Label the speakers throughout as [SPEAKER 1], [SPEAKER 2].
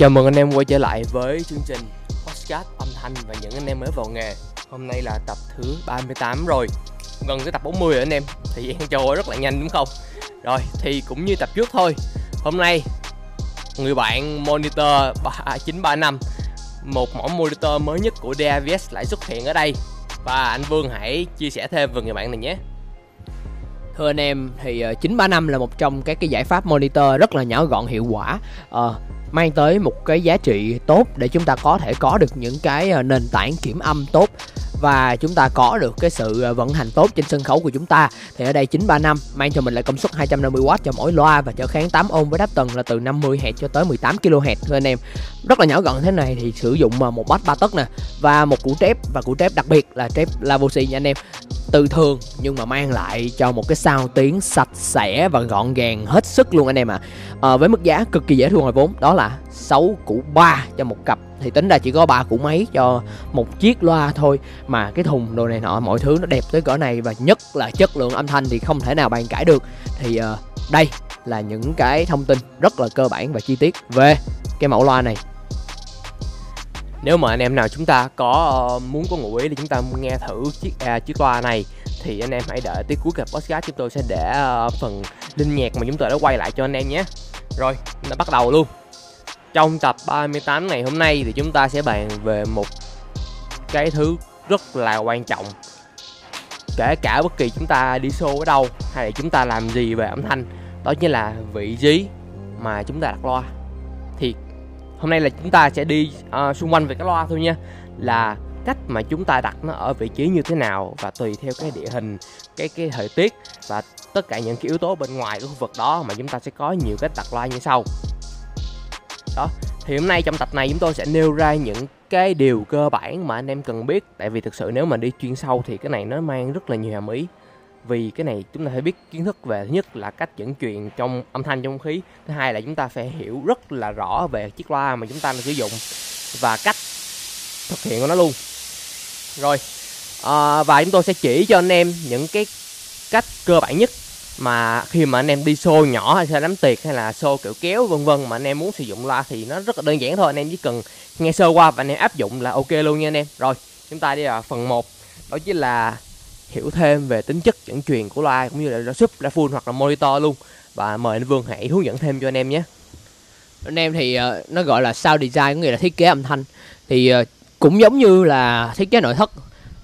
[SPEAKER 1] Chào mừng anh em quay trở lại với chương trình podcast âm thanh và những anh em mới vào nghề. Hôm nay là tập thứ 38 rồi. Gần tới tập 40 rồi anh em. Thời gian trôi rất là nhanh đúng không? Rồi thì cũng như tập trước thôi. Hôm nay người bạn monitor 935 Một mẫu monitor mới nhất của DAVS lại xuất hiện ở đây. Và anh Vương hãy chia sẻ thêm về người bạn này nhé.
[SPEAKER 2] Thưa anh em thì ờ, 935 là một trong các cái giải pháp monitor rất là nhỏ gọn hiệu quả. Uh, mang tới một cái giá trị tốt để chúng ta có thể có được những cái ờ, nền tảng kiểm âm tốt và chúng ta có được cái sự ờ, vận hành tốt trên sân khấu của chúng ta. Thì ở đây 935 mang cho mình lại công suất 250W cho mỗi loa và trở kháng 8 ohm với đáp tần là từ 50 Hz cho tới 18 kHz thưa anh em, rất là nhỏ gọn thế này thì sử dụng ờ, một bass 3 tấc nè và một củ trép và củ trép đặc biệt là trép Lavosi nha anh em tư thường nhưng mà mang lại cho một cái sao tiếng sạch sẽ và gọn gàng hết sức luôn anh em ạ. À. à, với mức giá cực kỳ dễ thu hồi vốn đó là 6 củ 3 cho một cặp. Thì tính ra chỉ có ba củ máy cho một chiếc loa thôi. Mà cái thùng đồ này nọ mọi thứ nó đẹp tới cỡ này và nhất là chất lượng âm thanh thì không thể nào bàn cãi được. Thì uh, đây là những cái thông tin rất là cơ bản và chi tiết về cái mẫu loa này
[SPEAKER 1] nếu mà anh em nào chúng ta có uh, muốn có ngụ ý thì chúng ta nghe thử chiếc à, chiếc loa này. Thì anh em hãy đợi tới cuối tập podcast chúng tôi sẽ để uh, phần linh nhạc mà chúng tôi đã quay lại cho anh em nhé. Rồi chúng ta bắt đầu luôn. Trong tập 38 ngày hôm nay thì chúng ta sẽ bàn về một cái thứ rất là quan trọng. Kể cả bất kỳ chúng ta đi show ở đâu hay là chúng ta làm gì về âm thanh đó chính là vị trí mà chúng ta đặt loa hôm nay là chúng ta sẽ đi uh, xung quanh về cái loa thôi nha. Là cách mà chúng ta đặt nó ở vị trí như thế nào và tùy theo cái địa hình cái cái thời tiết và tất cả những cái yếu tố bên ngoài của khu vực đó mà chúng ta sẽ có nhiều cách đặt loa như sau. Đó thì hôm nay trong tập này chúng tôi sẽ nêu ra những cái điều cơ bản mà anh em cần biết. Tại vì thực sự nếu mà đi chuyên sâu thì cái này nó mang rất là nhiều hàm ý vì cái này chúng ta phải biết kiến thức về thứ nhất là cách dẫn truyền trong âm thanh trong không khí thứ hai là chúng ta phải hiểu rất là rõ về chiếc loa mà chúng ta đang sử dụng và cách thực hiện của nó luôn. Rồi à, và chúng tôi sẽ chỉ cho anh em những cái cách cơ bản nhất mà khi mà anh em đi show nhỏ hay là đám tiệc hay là show kiểu kéo vân vân mà anh em muốn sử dụng loa thì nó rất là đơn giản thôi. Anh em chỉ cần nghe sơ qua và anh em áp dụng là ok luôn nha anh em. Rồi chúng ta đi vào phần 1 đó chính là hiểu thêm về tính chất dẫn truyền của loa cũng như là sub ra full hoặc là monitor luôn. Và mời anh Vương hãy hướng dẫn thêm cho anh em nhé.
[SPEAKER 2] Anh em thì uh, nó gọi là sound design có nghĩa là thiết kế âm thanh. Thì uh, cũng giống như là thiết kế nội thất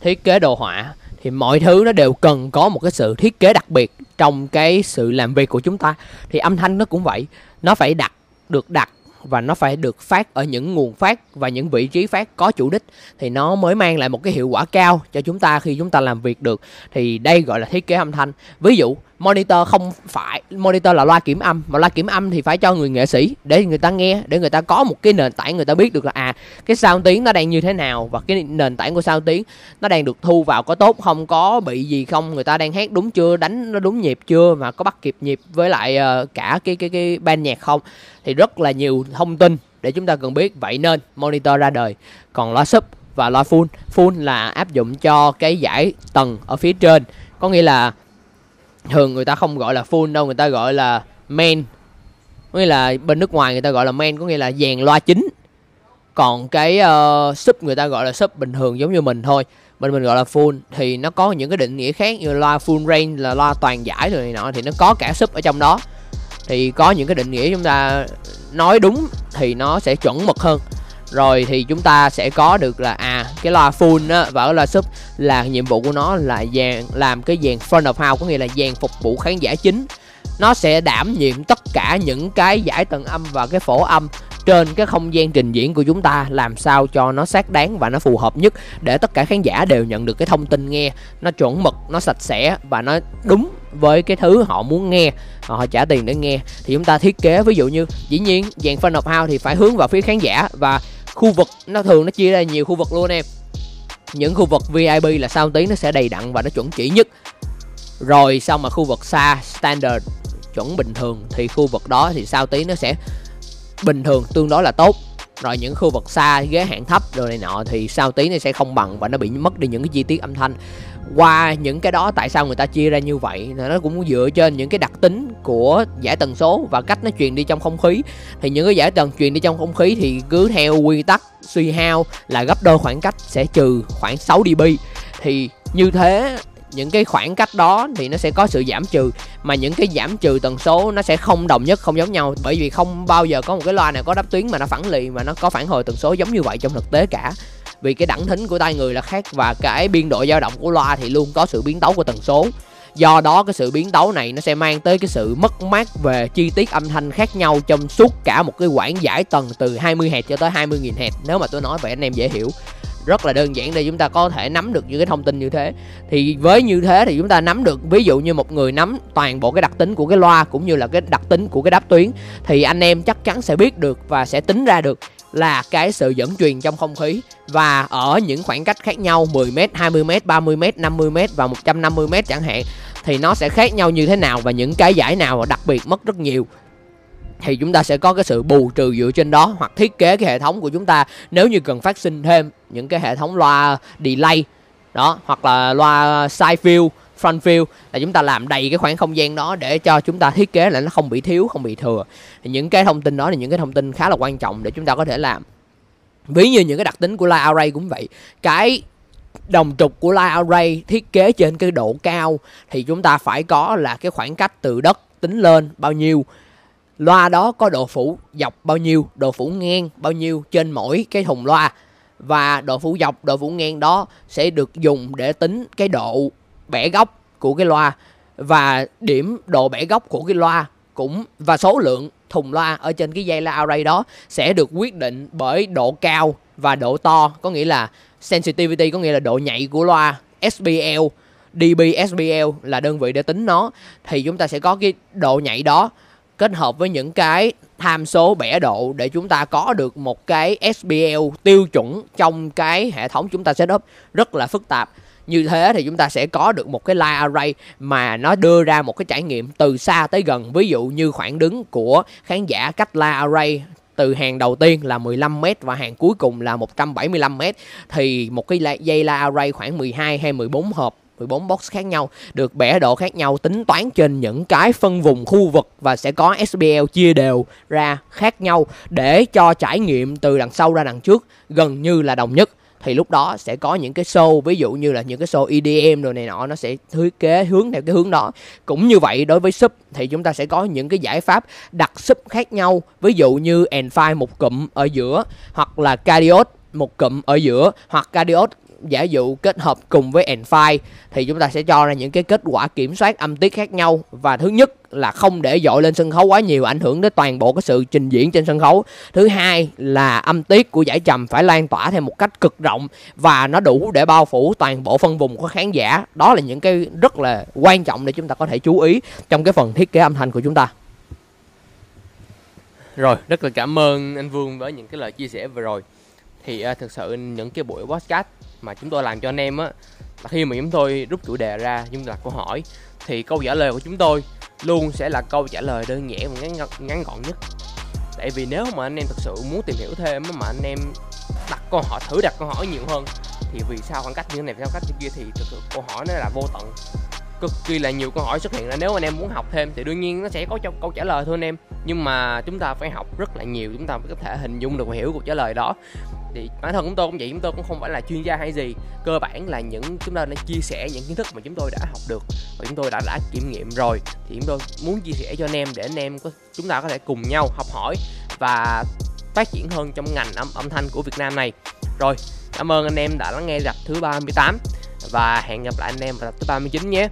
[SPEAKER 2] thiết kế đồ họa thì mọi thứ nó đều cần có một cái sự thiết kế đặc biệt trong cái sự làm việc của chúng ta. Thì âm thanh nó cũng vậy nó phải đặt được đặt và nó phải được phát ở những nguồn phát và những vị trí phát có chủ đích, thì nó mới mang lại một cái hiệu quả cao cho chúng ta khi chúng ta làm việc được. Thì đây gọi là thiết kế âm thanh. Ví dụ monitor không phải monitor là loa kiểm âm mà loa kiểm âm thì phải cho người nghệ sĩ để người ta nghe để người ta có một cái nền tảng người ta biết được là à cái sao tiếng nó đang như thế nào và cái nền tảng của sao tiếng nó đang được thu vào có tốt không có bị gì không người ta đang hát đúng chưa đánh nó đúng nhịp chưa mà có bắt kịp nhịp với lại uh, cả cái cái cái ban nhạc không. Thì rất là nhiều thông tin để chúng ta cần biết vậy nên monitor ra đời. Còn loa sub và loa full full là áp dụng cho cái giải tầng ở phía trên. Có nghĩa là thường người ta không gọi là full đâu người ta gọi là main. Có nghĩa là bên nước ngoài người ta gọi là main có nghĩa là dàn loa chính. Còn cái uh, sub người ta gọi là sub bình thường giống như mình thôi. Bên mình gọi là full thì nó có những cái định nghĩa khác như loa full range là loa toàn giải rồi này nọ thì nó có cả sub ở trong đó. Thì có những cái định nghĩa chúng ta nói đúng thì nó sẽ chuẩn mực hơn rồi thì chúng ta sẽ có được là à cái loa full á, và cái loa sub là nhiệm vụ của nó là dàn, làm cái dàn front of house, có nghĩa là dàn phục vụ khán giả chính. Nó sẽ đảm nhiệm tất cả những cái giải tầng âm và cái phổ âm trên cái không gian trình diễn của chúng ta, làm sao cho nó xác đáng và nó phù hợp nhất để tất cả khán giả đều nhận được cái thông tin nghe nó chuẩn mực, nó sạch sẽ và nó đúng với cái thứ họ muốn nghe, họ trả tiền để nghe. Thì chúng ta thiết kế, ví dụ như, dĩ nhiên dàn fan of house thì phải hướng vào phía khán giả và khu vực, nó thường nó chia ra nhiều khu vực luôn em. Những khu vực VIP là sau tiếng nó sẽ đầy đặn và nó chuẩn chỉ nhất. Rồi sau mà khu vực xa, standard, chuẩn bình thường, thì khu vực đó thì sau tí nó sẽ bình thường, tương đối là tốt rồi những khu vực xa, ghế hạng thấp rồi này nọ, thì sao tí này sẽ không bằng và nó bị mất đi những cái chi tiết âm thanh. Qua những cái đó, tại sao người ta chia ra như vậy? Thì nó cũng dựa trên những cái đặc tính của giải tần số và cách nó truyền đi trong không khí. Thì những cái giải tần truyền đi trong không khí thì cứ theo quy tắc suy hao là gấp đôi khoảng cách sẽ trừ khoảng 6 dB. Thì như thế những cái khoảng cách đó thì nó sẽ có sự giảm trừ, mà những cái giảm trừ tần số nó sẽ không đồng nhất, không giống nhau. Bởi vì không bao giờ có một cái loa nào có đáp tuyến mà nó phản lì, mà nó có phản hồi tần số giống như vậy trong thực tế cả. Vì cái đẳng thính của tai người là khác và cái biên độ dao động của loa thì luôn có sự biến tấu của tần số. Do đó cái sự biến tấu này nó sẽ mang tới cái sự mất mát về chi tiết âm thanh khác nhau trong suốt cả một cái quãng giải tầng từ 20 Hz cho tới 20.000 Hz nếu mà tôi nói vậy anh em dễ hiểu rất là đơn giản để chúng ta có thể nắm được những cái thông tin như thế. Thì với như thế thì chúng ta nắm được ví dụ như một người nắm toàn bộ cái đặc tính của cái loa cũng như là cái đặc tính của cái đáp tuyến thì anh em chắc chắn sẽ biết được và sẽ tính ra được là cái sự dẫn truyền trong không khí. Và ở những khoảng cách khác nhau 10m, 20m, 30m, 50m và 150m chẳng hạn thì nó sẽ khác nhau như thế nào và những cái giải nào đặc biệt mất rất nhiều thì chúng ta sẽ có cái sự bù trừ dựa trên đó hoặc thiết kế cái hệ thống của chúng ta nếu như cần phát sinh thêm những cái hệ thống loa delay, đó, hoặc là loa side field front field là chúng ta làm đầy cái khoảng không gian đó để cho chúng ta thiết kế là nó không bị thiếu, không bị thừa. Thì những cái thông tin đó là những cái thông tin khá là quan trọng để chúng ta có thể làm. Ví như những cái đặc tính của line array cũng vậy, cái đồng trục của line array thiết kế trên cái độ cao thì chúng ta phải có là cái khoảng cách từ đất tính lên bao nhiêu loa đó có độ phủ dọc bao nhiêu, độ phủ ngang bao nhiêu trên mỗi cái thùng loa. Và độ phủ dọc, độ phủ ngang đó sẽ được dùng để tính cái độ bẻ góc của cái loa. Và điểm độ bẻ góc của cái loa cũng, và số lượng thùng loa ở trên cái dây loa array đó sẽ được quyết định bởi độ cao và độ to, có nghĩa là sensitivity, có nghĩa là độ nhạy của loa. Sbl dB sbl là đơn vị để tính nó. Thì chúng ta sẽ có cái độ nhạy đó kết hợp với những cái tham số bẻ độ để chúng ta có được một cái SPL tiêu chuẩn trong cái hệ thống chúng ta setup rất là phức tạp. Như thế thì chúng ta sẽ có được một cái line array mà nó đưa ra một cái trải nghiệm từ xa tới gần. Ví dụ như khoảng đứng của khán giả cách line array từ hàng đầu tiên là 15m và hàng cuối cùng là 175m thì một cái dây la array khoảng 12 hay 14 hộp 14 box khác nhau, được bẻ độ khác nhau, tính toán trên những cái phân vùng khu vực và sẽ có SBL chia đều ra khác nhau để cho trải nghiệm từ đằng sau ra đằng trước gần như là đồng nhất. Thì lúc đó sẽ có những cái show, ví dụ như là những cái show EDM rồi này nọ, nó sẽ thiết kế hướng theo cái hướng đó. Cũng như vậy, đối với sub thì chúng ta sẽ có những cái giải pháp đặt sub khác nhau, ví dụ như end file một cụm ở giữa, hoặc là Cardiot một cụm ở giữa, hoặc Cardiot giả dụ kết hợp cùng với N5 thì chúng ta sẽ cho ra những cái kết quả kiểm soát âm tiết khác nhau. Và thứ nhất là không để dội lên sân khấu quá nhiều, ảnh hưởng đến toàn bộ cái sự trình diễn trên sân khấu. Thứ hai là âm tiết của giải trầm phải lan tỏa theo một cách cực rộng, và nó đủ để bao phủ toàn bộ phân vùng của khán giả. Đó là những cái rất là quan trọng để chúng ta có thể chú ý trong cái phần thiết kế âm thanh của chúng ta.
[SPEAKER 1] Rồi, rất là cảm ơn anh Vương với những cái lời chia sẻ vừa rồi thì uh, thực sự những cái buổi podcast mà chúng tôi làm cho anh em á là khi mà chúng tôi rút chủ đề ra chúng tôi đặt câu hỏi thì câu trả lời của chúng tôi luôn sẽ là câu trả lời đơn giản và ngắn, ngắn gọn nhất. Tại vì nếu mà anh em thực sự muốn tìm hiểu thêm mà anh em đặt câu hỏi thử đặt câu hỏi nhiều hơn thì vì sao khoảng cách như thế này vì sao cách như kia thì thực sự câu hỏi nó là vô tận. Cực kỳ là nhiều câu hỏi xuất hiện ra nếu anh em muốn học thêm thì đương nhiên nó sẽ có cho câu trả lời thôi anh em. Nhưng mà chúng ta phải học rất là nhiều chúng ta mới có thể hình dung được và hiểu câu trả lời đó thì bản thân chúng tôi cũng vậy chúng tôi cũng không phải là chuyên gia hay gì. Cơ bản là những chúng ta đang chia sẻ những kiến thức mà chúng tôi đã học được và chúng tôi đã đã kiểm nghiệm rồi. Thì chúng tôi muốn chia sẻ cho anh em để anh em có chúng ta có thể cùng nhau học hỏi và phát triển hơn trong ngành âm, âm thanh của Việt Nam này. Rồi cảm ơn anh em đã lắng nghe tập thứ 38 và hẹn gặp lại anh em vào tập thứ 39 nhé.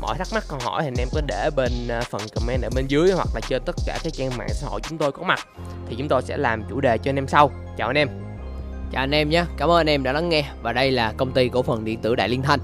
[SPEAKER 1] Mọi thắc mắc câu hỏi thì anh em có để bên à, phần comment ở bên dưới hoặc là trên tất cả các trang mạng xã hội chúng tôi có mặt. Thì chúng tôi sẽ làm chủ đề cho anh em sau. Chào anh em
[SPEAKER 2] chào anh em nhé, cảm ơn anh em đã lắng nghe. Và đây là công ty cổ phần điện tử đại liên thanh.